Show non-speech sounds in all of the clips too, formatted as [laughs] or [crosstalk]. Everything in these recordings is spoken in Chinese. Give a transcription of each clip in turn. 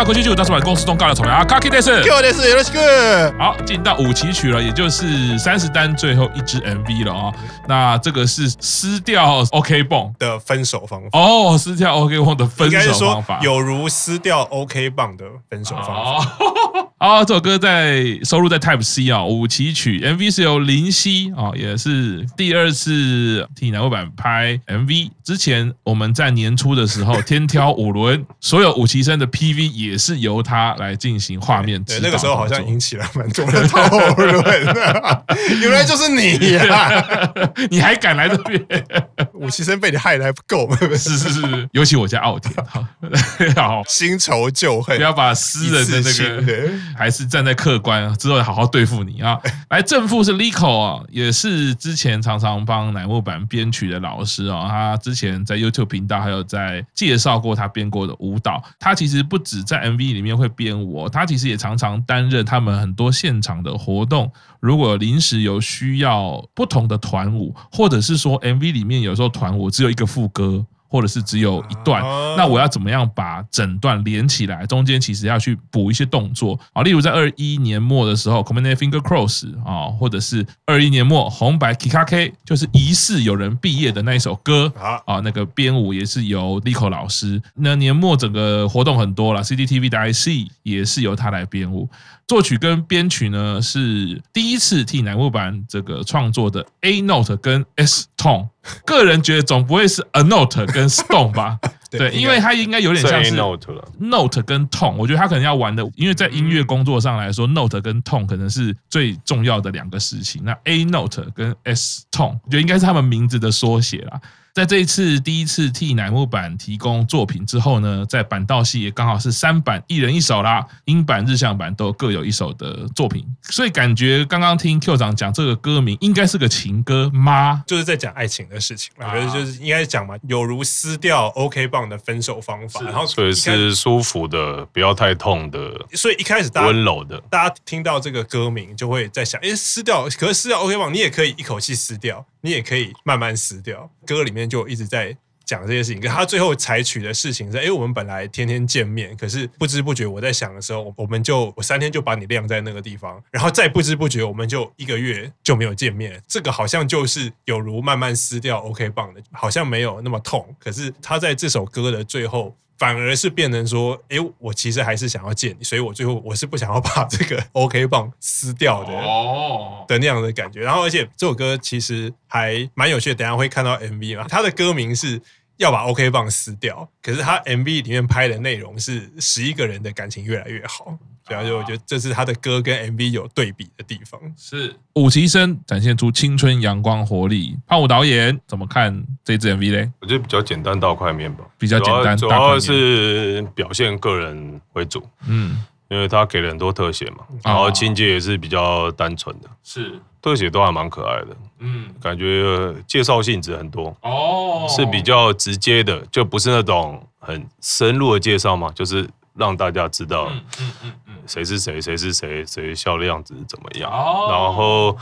动机生涯国际剧，大出版公司中尬的草莓啊，卡基德斯，卡基德斯，よろしく。好，进到五期曲了，也就是三十单最后一支 MV 了啊、哦。那这个是撕掉 OK 绷的分手方法哦，撕掉 OK 绷的分手方法，有如撕掉 OK 棒的分手方法。好，[laughs] 这首歌在收录在 Type C 啊，五期曲 MV 是由林夕啊，也是第二次替乃木坂拍 MV。之前我们在年初的时候，天[laughs] 挑五轮，所有五期生的 PV 也 是由他来进行画面。对，那个时候好像引起了蛮多的讨论。[laughs] 原来就是你呀！[laughs] 你还敢来这边？五期生被你害的还不够？[laughs] 是是是，尤其我家奥田，好，新仇旧恨，不要把私人的那个。还是站在客观之后好好对付你啊！来，正副是 Lico 啊，也是之前常常帮乃木坂编曲的老师啊。他之前在 YouTube 频道还有在介绍过他编过的舞蹈。他其实不止在 MV 里面会编舞，他其实也常常担任他们很多现场的活动。如果临时有需要不同的团舞，或者是说 MV 里面有时候团舞只有一个副歌。或者是只有一段，那我要怎么样把整段连起来？中间其实要去补一些动作啊，例如在二一年末的时候，Kommene Finger Cross 啊，或者是二一年末红白 Kikake，就是疑似有人毕业的那一首歌啊，那个编舞也是由 Lico 老师。那年末整个活动很多了，CCTV 的 IC 也是由他来编舞。作曲跟编曲呢是第一次替乃木坂这个创作的 A Note 跟 S Tone，[laughs] 个人觉得总不会是 A Note 跟 Stone 吧？[laughs] 对，因为它应该有点像是 Note 了，Note 跟 Tone，我觉得他可能要玩的，因为在音乐工作上来说，Note 跟 Tone 可能是最重要的两个事情。那 A Note 跟 S Tone，我觉得应该是他们名字的缩写啦。在这一次第一次替乃木坂提供作品之后呢，在板道系也刚好是三版一人一首啦，英版日向版都各有一首的作品，所以感觉刚刚听 Q 长讲这个歌名应该是个情歌吗？就是在讲爱情的事情，我觉得就是应该讲嘛，有如撕掉 OK 棒的分手方法，然后所以是舒服的，不要太痛的，所以一开始大家温柔的，大家听到这个歌名就会在想，哎，撕掉，可是撕掉 OK 棒，你也可以一口气撕掉。你也可以慢慢撕掉。歌里面就一直在讲这些事情，可他最后采取的事情是：哎，我们本来天天见面，可是不知不觉我在想的时候，我们就我三天就把你晾在那个地方，然后再不知不觉我们就一个月就没有见面。这个好像就是有如慢慢撕掉 OK 棒的，好像没有那么痛。可是他在这首歌的最后。反而是变成说，哎，我其实还是想要见你，所以我最后我是不想要把这个 [laughs] OK 棒撕掉的哦的那样的感觉。然后，而且这首歌其实还蛮有趣的，等下会看到 MV 嘛，它的歌名是要把 OK 棒撕掉，可是他 MV 里面拍的内容是十一个人的感情越来越好。对啊，就我觉得这是他的歌跟 MV 有对比的地方。是五期生展现出青春阳光活力。胖虎导演怎么看这支 MV 呢？我觉得比较简单到块面吧，比较简单，主要是表现个人为主。嗯，因为他给了很多特写嘛，然后情节也是比较单纯的，是特写都还蛮可爱的。嗯，感觉介绍性质很多哦，是比较直接的，就不是那种很深入的介绍嘛，就是让大家知道。嗯嗯嗯。谁是谁？谁是谁？谁笑的样子怎么样？然后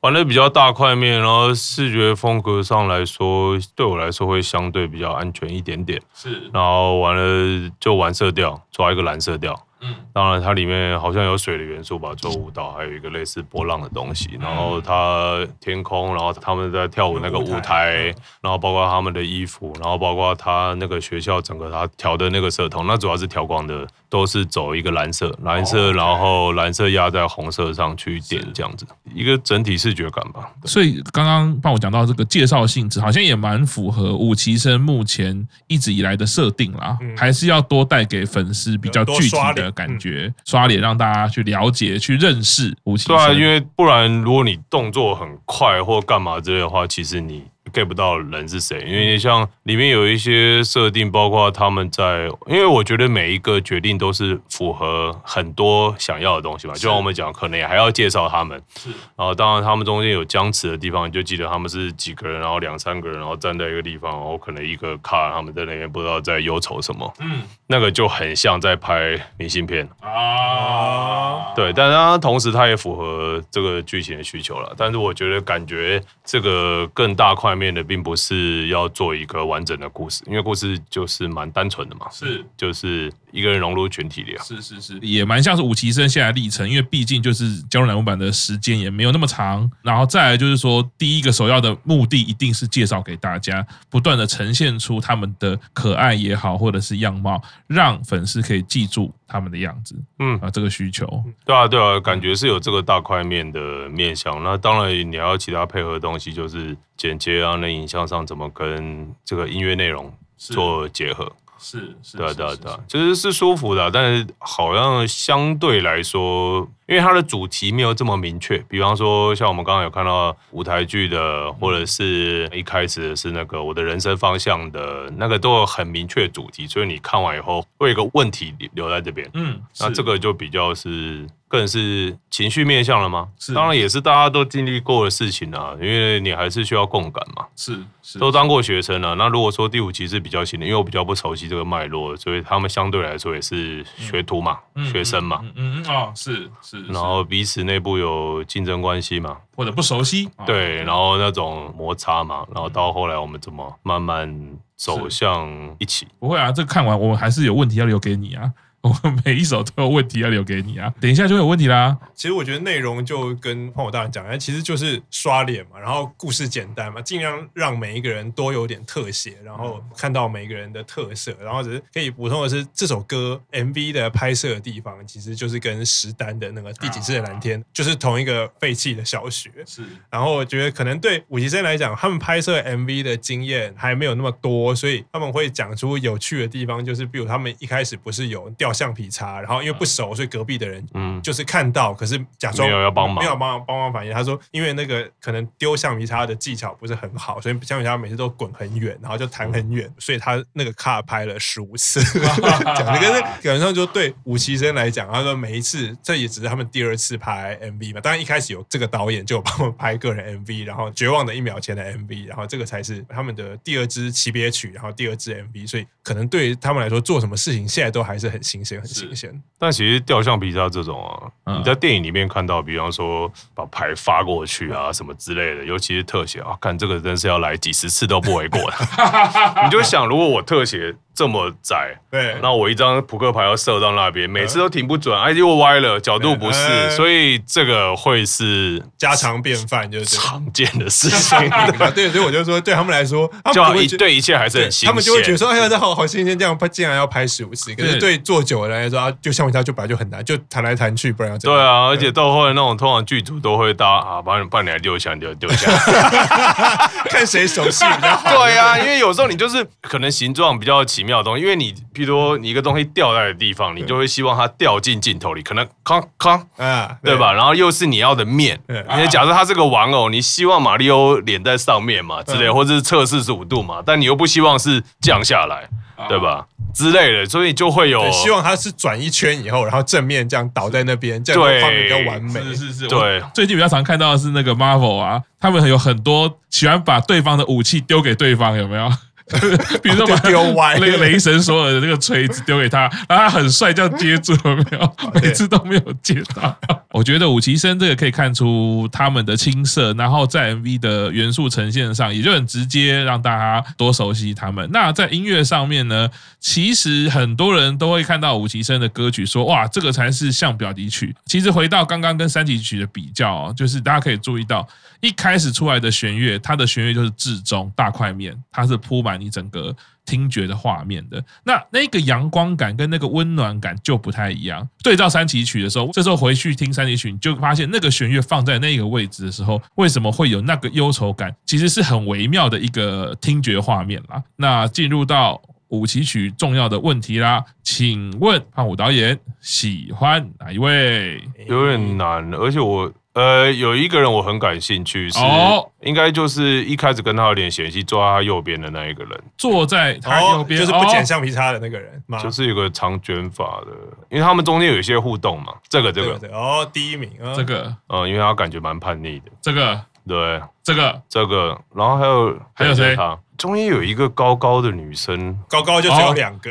玩的比较大块面，然后视觉风格上来说，对我来说会相对比较安全一点点。是，然后玩了就玩色调，抓一个蓝色调。嗯，当然它里面好像有水的元素吧，做舞蹈，还有一个类似波浪的东西。然后它天空，然后他们在跳舞那个舞台，然后包括他们的衣服，然后包括他那个学校整个他调的那个色头，那主要是调光的。都是走一个蓝色，蓝色，然后蓝色压在红色上去点这样子，一个整体视觉感吧。所以刚刚帮我讲到这个介绍性质，好像也蛮符合五期生目前一直以来的设定啦，还是要多带给粉丝比较具体的感觉，刷脸让大家去了解、去认识五期生。对啊，因为不然如果你动作很快或干嘛之类的话，其实你。Get 不到人是谁，因为像里面有一些设定，包括他们在，因为我觉得每一个决定都是符合很多想要的东西嘛。就像我们讲，可能也还要介绍他们。是。然后当然他们中间有僵持的地方，你就记得他们是几个人，然后两三个人，然后站在一个地方，然后可能一个卡，他们在那边不知道在忧愁什么。嗯。那个就很像在拍明信片啊。对，但是它同时它也符合这个剧情的需求了。但是我觉得感觉这个更大块面。面的，并不是要做一个完整的故事，因为故事就是蛮单纯的嘛，是。就是一个人融入群体里，是是是，也蛮像是武崎生现在历程，因为毕竟就是加入乃木坂的时间也没有那么长，然后再来就是说，第一个首要的目的一定是介绍给大家，不断的呈现出他们的可爱也好，或者是样貌，让粉丝可以记住他们的样子，嗯。啊，这个需求，对啊对啊，感觉是有这个大块面的面向，那当然你要其他配合的东西，就是剪接啊，那影像上怎么跟这个音乐内容做结合。是，是，对对对，其实是舒服的，但是好像相对来说，因为它的主题没有这么明确。比方说，像我们刚刚有看到舞台剧的，或者是一开始是那个我的人生方向的那个，都有很明确主题，所以你看完以后会有一个问题留在这边。嗯，那这个就比较是。更是情绪面向了吗？是，当然也是大家都经历过的事情啊，因为你还是需要共感嘛。是，是，都当过学生了。那如果说第五期是比较新的，因为我比较不熟悉这个脉络，所以他们相对来说也是学徒嘛，嗯、学生嘛。嗯嗯，嗯，嗯哦，是是。然后彼此内部有竞争关系嘛，或者不熟悉。对，然后那种摩擦嘛，然后到后来我们怎么慢慢走向一起？不会啊，这个看完我们还是有问题要留给你啊。我们每一首都有问题要留给你啊！等一下就有问题啦。其实我觉得内容就跟胖虎大人讲，其实就是刷脸嘛，然后故事简单嘛，尽量让每一个人都有点特写，然后看到每一个人的特色。然后只是可以补充的是，这首歌 MV 的拍摄的地方，其实就是跟石丹的那个第几次的蓝天，就是同一个废弃的小学。是。然后我觉得可能对武崎生来讲，他们拍摄 MV 的经验还没有那么多，所以他们会讲出有趣的地方，就是比如他们一开始不是有掉。橡皮擦，然后因为不熟，所以隔壁的人嗯，就是看到，可是假装没有要帮忙，没有帮忙帮忙反应。他说，因为那个可能丢橡皮擦的技巧不是很好，所以橡皮擦每次都滚很远，然后就弹很远，所以他那个卡拍了十五次。[laughs] 讲的跟那基本上就对武崎生来讲，他说每一次这也只是他们第二次拍 MV 嘛。当然一开始有这个导演就有帮我们拍个人 MV，然后绝望的一秒前的 MV，然后这个才是他们的第二支级别曲，然后第二支 MV，所以可能对他们来说做什么事情现在都还是很新。很新鲜，但其实掉橡皮擦这种啊，嗯、你在电影里面看到，比方说把牌发过去啊什么之类的，尤其是特写啊，看这个真是要来几十次都不为过的。[laughs] 你就想，如果我特写。这么窄，对，那我一张扑克牌要射到那边，每次都停不准，哎，又歪了，角度不是，所以这个会是家常便饭，就是常见的事情。[laughs] 对，所以我就说，对他们来说，就一对一切还是很新鲜。他们就会觉得说，哎呀，这好好新鲜，这样拍竟然要拍十五次。可是对做久的人来说，啊，就像我家就本来就很难，就弹来弹去，不然？对啊，而且到后来那种通常剧组都会搭啊，把你把你来丢一下，丢丢下，[laughs] 看谁手气比较好。[laughs] 对啊，因为有时候你就是可能形状比较奇妙的东西，因为你。譬如说，你一个东西掉在的地方，你就会希望它掉进镜头里，可能康康，啊，对吧？然后又是你要的面，因为假设它是个玩偶，你希望马里欧脸在上面嘛，之类，或者是侧四十五度嘛，但你又不希望是降下来，对吧？之类的，所以就会有希望它是转一圈以后，然后正面这样倒在那边，这样画面比较完美。是是是，对。最近比较常看到的是那个 Marvel 啊，他们有很多喜欢把对方的武器丢给对方，有没有？[laughs] 比如说把丢歪那个雷神所有的那个锤子丢给他，然后他很帅，这样接住了没有？[laughs] 每次都没有接到。[laughs] 我觉得武崎生这个可以看出他们的青涩，然后在 MV 的元素呈现上也就很直接，让大家多熟悉他们。那在音乐上面呢，其实很多人都会看到武崎生的歌曲，说哇，这个才是像表题曲。其实回到刚刚跟三级曲的比较，就是大家可以注意到，一开始出来的弦乐，它的弦乐就是至中大块面，它是铺满。你整个听觉的画面的那那个阳光感跟那个温暖感就不太一样。对照三期曲的时候，这时候回去听三期曲，你就发现那个弦乐放在那个位置的时候，为什么会有那个忧愁感？其实是很微妙的一个听觉画面啦。那进入到五期曲重要的问题啦，请问胖虎导演喜欢哪一位？有点难，而且我。呃，有一个人我很感兴趣，是应该就是一开始跟他有点嫌隙，坐在他右边的那一个人，坐在他右边，就是不剪橡皮擦的那个人，就是有个长卷发的，因为他们中间有一些互动嘛。这个，这个，哦，第一名，这个，嗯，因为他感觉蛮叛逆的。这个，对，这个，这个，然后还有还有谁？中间有一个高高的女生，高高就只有两个。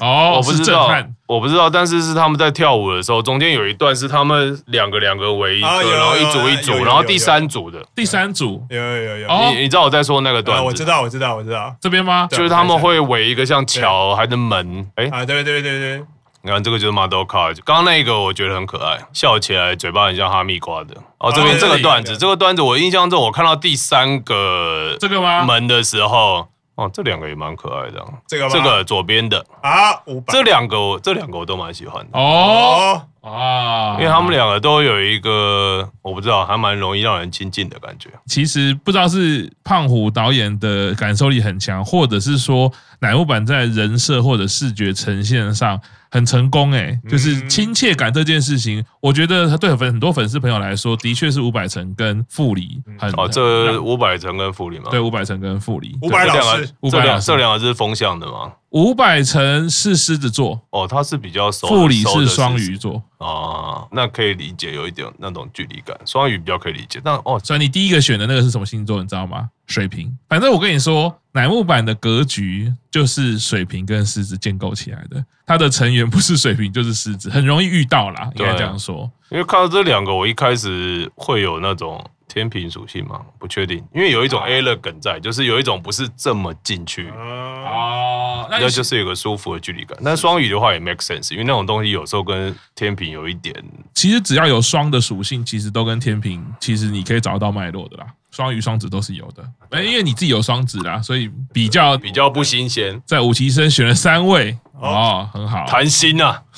哦，我不知道，我不知道，但是是他们在跳舞的时候，中间有一段是他们两个两个围一个，然后一组一组，然后第三组的。第三组？有有有。有，你你知道我在说那个段子？我知道我知道我知道。这边吗？就是他们会围一个像桥还是门？哎啊对对对对，你看这个就是 Model Car，刚刚那个我觉得很可爱，笑起来嘴巴很像哈密瓜的。哦，这边这个段子，这个段子我印象中我看到第三个这个吗？门的时候。哦，这两个也蛮可爱的。这个这个左边的啊，这两个我这两个我都蛮喜欢的。哦啊，因为他们两个都有一个我不知道，还蛮容易让人亲近的感觉。其实不知道是胖虎导演的感受力很强，或者是说乃木坂在人设或者视觉呈现上。很成功哎、欸，就是亲切感这件事情，我觉得对很很多粉丝朋友来说，的确是伍佰城跟富里很哦，这伍佰城跟富里吗？对，伍佰城跟富里，伍佰老师，伍佰老师，这两个是风向的吗？伍佰城是狮子座哦，他是比较熟，富里是双鱼座啊，那可以理解，有一点那种距离感，双鱼比较可以理解。但哦，所以你第一个选的那个是什么星座，你知道吗？水瓶。反正我跟你说，乃木坂的格局就是水瓶跟狮子建构起来的，他的成员不是水瓶就是狮子，很容易遇到啦，应该这样说。因为看到这两个，我一开始会有那种。天平属性嘛？不确定，因为有一种 A 的梗在，就是有一种不是这么进去啊，那就是有个舒服的距离感。但双鱼的话也 make sense，因为那种东西有时候跟天平有一点。其实只要有双的属性，其实都跟天平，其实你可以找到脉络的啦。双鱼、双子都是有的。哎，因为你自己有双子啦，所以比较比较不新鲜。在五期生选了三位哦，很好，谈心啊。[laughs]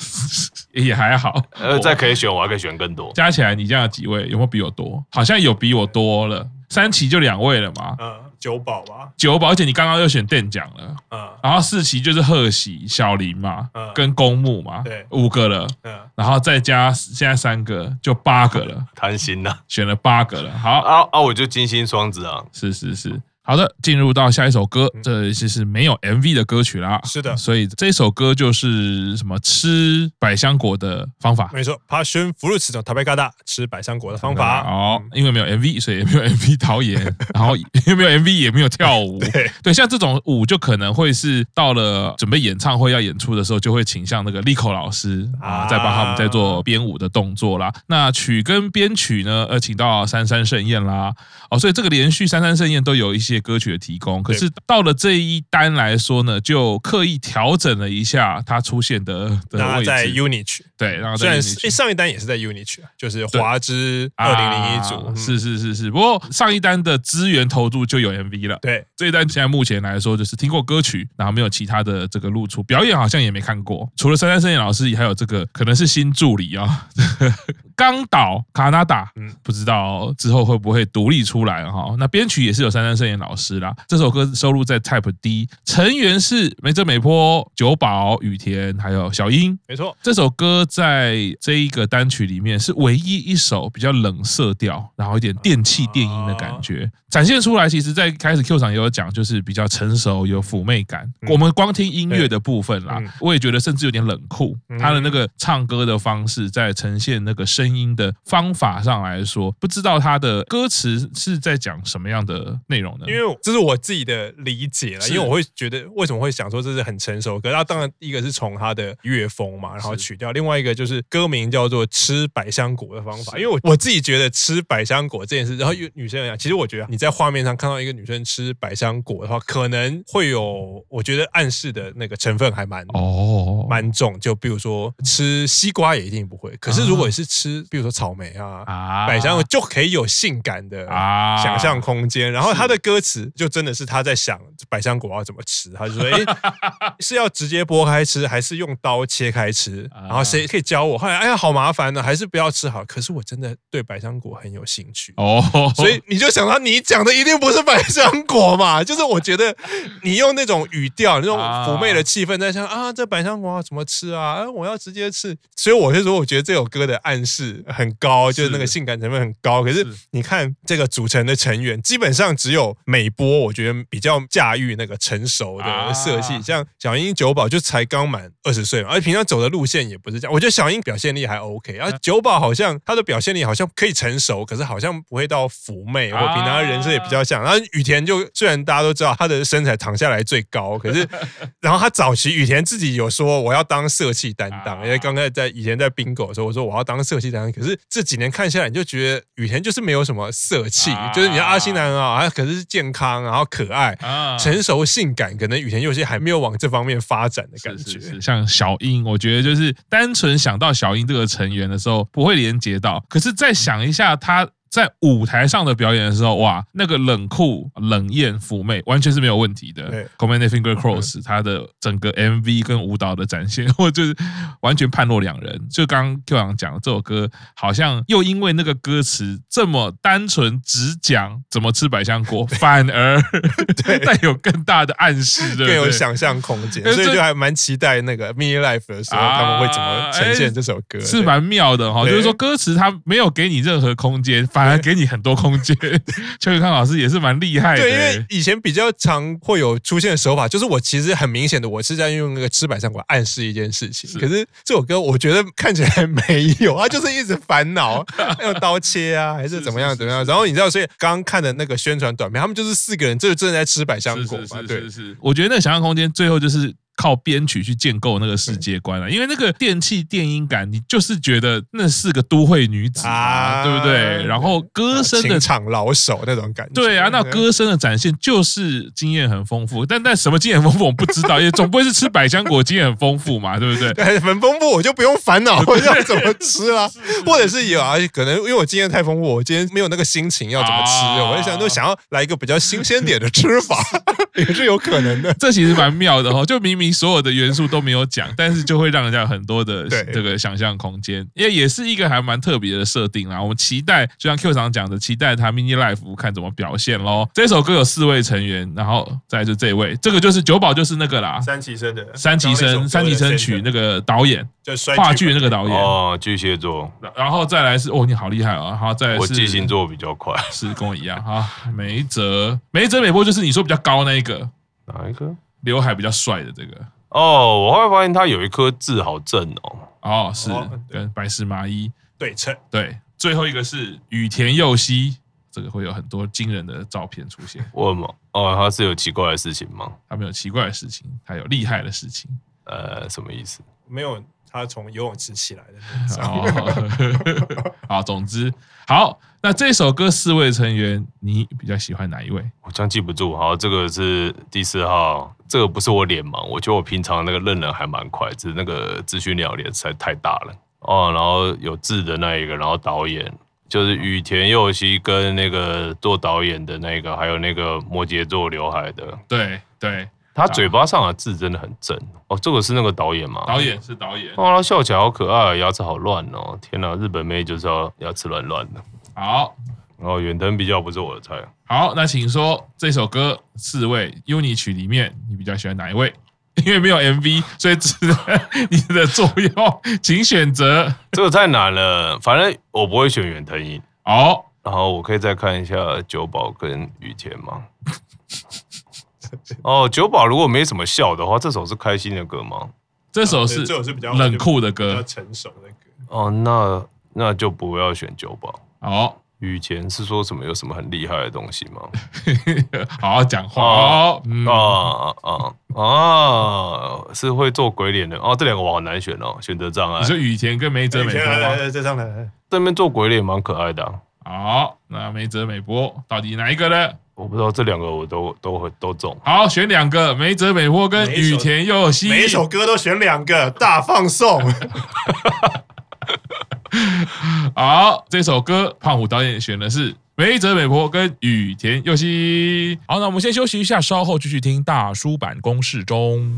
也还好，呃，再可以选，我还可以选更多。加起来，你这样有几位？有没有比我多？好像有比我多了。三期就两位了嘛。嗯，九保吧。九保，而且你刚刚又选店长了。嗯。然后四期就是贺喜、小林嘛，嗯，跟公木嘛，对，五个了。嗯。然后再加现在三个，就八个了。贪心呐，选了八个了。好啊啊！我就金星双子啊。是是是。好的，进入到下一首歌，这其实没有 MV 的歌曲啦。是的，所以这首歌就是什么吃百香果的方法。没错，Passion Fruits 的食べ方，吃百香果的方法。哦，因为没有 MV，所以也没有 MV 导演，[laughs] 然后因为没有 MV 也没有跳舞。对对，像这种舞就可能会是到了准备演唱会要演出的时候，就会请像那个 Lico 老师啊，再帮他们在做编舞的动作啦。那曲跟编曲呢，呃，请到三三盛宴啦。哦，所以这个连续三三盛宴都有一些。歌曲的提供，可是到了这一单来说呢，就刻意调整了一下它出现的的位置。在 UNIT 对，然后虽然上一单也是在 UNIT 就是华之二零零一组，是是是是。不过上一单的资源投入就有 MV 了。对，这一单现在目前来说就是听过歌曲，然后没有其他的这个露出，表演好像也没看过。除了三山圣彦老师，还有这个可能是新助理啊，[laughs] 冈岛卡纳达，嗯，不知道之后会不会独立出来哈。那编曲也是有三山圣彦老师啦。这首歌收录在 Type D，成员是梅泽美波、久保、雨田，还有小樱。没错，这首歌在这一个单曲里面是唯一一首比较冷色调，然后一点电器电音的感觉展现出来。其实，在开始 Q 场也有讲，就是比较成熟、有妩媚感。我们光听音乐的部分啦，我也觉得甚至有点冷酷。他的那个唱歌的方式，在呈现那个声音的方法上来说，不知道他的歌词是在讲什么样的内容呢？因为这是我自己的理解了，因为我会觉得为什么会想说这是很成熟的歌？那当然一个是从他的乐风嘛，然后曲调；另外一个就是歌名叫做“吃百香果”的方法。因为我我自己觉得吃百香果这件事，然后女生来讲，其实我觉得你在画面上看到一个女生吃百香果的话，可能会有我觉得暗示的那个成分还蛮哦蛮重。就比如说吃西瓜也一定不会，可是如果是吃比如说草莓啊啊百香果，就可以有性感的想象空间。然后他的歌词就真的是他在想百香果要怎么吃，他就说：“ [laughs] 哎，是要直接剥开吃，还是用刀切开吃？然后谁可以教我？后来哎呀，好麻烦呢，还是不要吃好。可是我真的对百香果很有兴趣哦，所以你就想到你讲的一定不是百香果嘛？就是我觉得你用那种语调、那种妩媚的气氛在想啊，这百香果要怎么吃啊？我要直接吃。所以我就说，我觉得这首歌的暗示很高，就是那个性感成分很高。可是你看这个组成的成员，基本上只有美波，我觉得比较驾驭那个成熟的色系。啊、像小英九宝就才刚满二十岁嘛，而且平常走的路线也不是这样。我觉得小英表现力还 OK，而九宝好像他的表现力好像可以成熟，可是好像不会到妩媚，或平常的人设也比较像。然后雨田就虽然大家都知道他的身材躺下来最高，可是然后他早期雨田自己有说我要当色气担当，因为刚才在以前在 bingo 的时候我说我要当色气担当，可是这几年看下来你就觉得雨田就是没有什么色气，就是你像阿星男啊，可是是健康然后可爱成熟性感，可能雨田有些还没有往这方面发展的感觉。像小英，我觉得就是单纯想到小英这个成员的时候不会连接到，可是再想一下他。在舞台上的表演的时候，哇，那个冷酷、冷艳、妩媚，完全是没有问题的。对，Command Finger Cross，他的整个 MV 跟舞蹈的展现，我就是完全判若两人。就刚刚 Q 阳讲的这首歌，好像又因为那个歌词这么单纯，只讲怎么吃百香果，反而 [laughs] 带有更大的暗示，对，更有想象空间。所以就还蛮期待那个 Mini Life 的时候，他们会怎么呈现这首歌，是蛮妙的哈。就是说歌词它没有给你任何空间，反而给你很多空间，[laughs] 邱永康老师也是蛮厉害的。对，因为以前比较常会有出现的手法，就是我其实很明显的，我是在用那个吃百香果暗示一件事情。是可是这首歌我觉得看起来没有，[laughs] 他就是一直烦恼，用刀切啊，[laughs] 还是怎么样怎么样。然后你知道，所以刚刚看的那个宣传短片，他们就是四个人，就是正在吃百香果嘛。是是我觉得那个想象空间最后就是。靠编曲去建构那个世界观了，因为那个电器电音感，你就是觉得那是个都会女子啊，对不对？然后歌声的情场老手那种感觉，对啊，那歌声的展现就是经验很丰富，但但什么经验丰富我不知道，也总不会是吃百香果经验很丰富嘛，对不对？[laughs] 很丰富，我就不用烦恼 [laughs] 我要怎么吃啊，[laughs] 或者是有啊，可能因为我经验太丰富，我今天没有那个心情要怎么吃，我就想都想要来一个比较新鲜点的吃法，也是有可能的。这其实蛮妙的哈，就明明。所有的元素都没有讲，但是就会让人家有很多的这个想象空间，因为也是一个还蛮特别的设定啦。我们期待，就像 Q 长讲的，期待他 Mini Life 看怎么表现喽。这首歌有四位成员，然后再来就这位，这个就是九宝，就是那个啦，三崎生的三崎生，三崎生曲那个导演，就话剧那个导演哦，巨蟹座。然后再来是哦，你好厉害啊！然后再来是我记星座比较快，[laughs] 是跟我一样哈。梅泽，梅泽美波就是你说比较高那一个，哪一个？刘海比较帅的这个。哦，我会发现他有一颗痣好正哦。哦，是跟白石麻衣对称。对，最后一个是羽田佑希，这个会有很多惊人的照片出现。为什么？哦，他是有奇怪的事情吗？他没有奇怪的事情，他有厉害的事情。呃，什么意思？没有，他从游泳池起来的。[laughs] 好，总之好。那这首歌四位成员，你比较喜欢哪一位？我真记不住。好，这个是第四号，这个不是我脸盲，我觉得我平常那个认人还蛮快，只是那个资讯量脸实在太大了哦。然后有字的那一个，然后导演就是羽田佑希跟那个做导演的那个，还有那个摩羯座刘海的。对对，他嘴巴上的字真的很正哦。这个是那个导演吗？导演是导演。哦，他笑起来好可爱，牙齿好乱哦。天哪，日本妹就是要牙齿乱乱的。好，然后远藤比较不是我的菜。好，那请说这首歌四位 UNI 曲里面，你比较喜欢哪一位？[laughs] 因为没有 MV，所以只能你的作用，请选择。这个太难了，反正我不会选远藤英。好，然后我可以再看一下九保跟雨田吗？[laughs] 哦，酒保如果没什么笑的话，这首是开心的歌吗？这首是这首是比较冷酷的歌，比较成熟的歌。哦，那。那就不要选九保。好，雨前是说什么？有什么很厉害的东西吗？[laughs] 好好讲话。哦，啊啊啊！是会做鬼脸的哦。这两个我好难选哦，选择障碍。你说雨前跟梅泽美？这上来，这边做鬼脸蛮可爱的。好，那梅泽美波到底哪一个呢？我不知道，这两个我都都会都中。好，选两个，梅泽美波跟羽田佑希，每一首歌都选两个，大放送。[laughs] 好，这首歌胖虎导演选的是梅泽美波跟羽田佑希。好，那我们先休息一下，稍后继续听大叔坂工事中。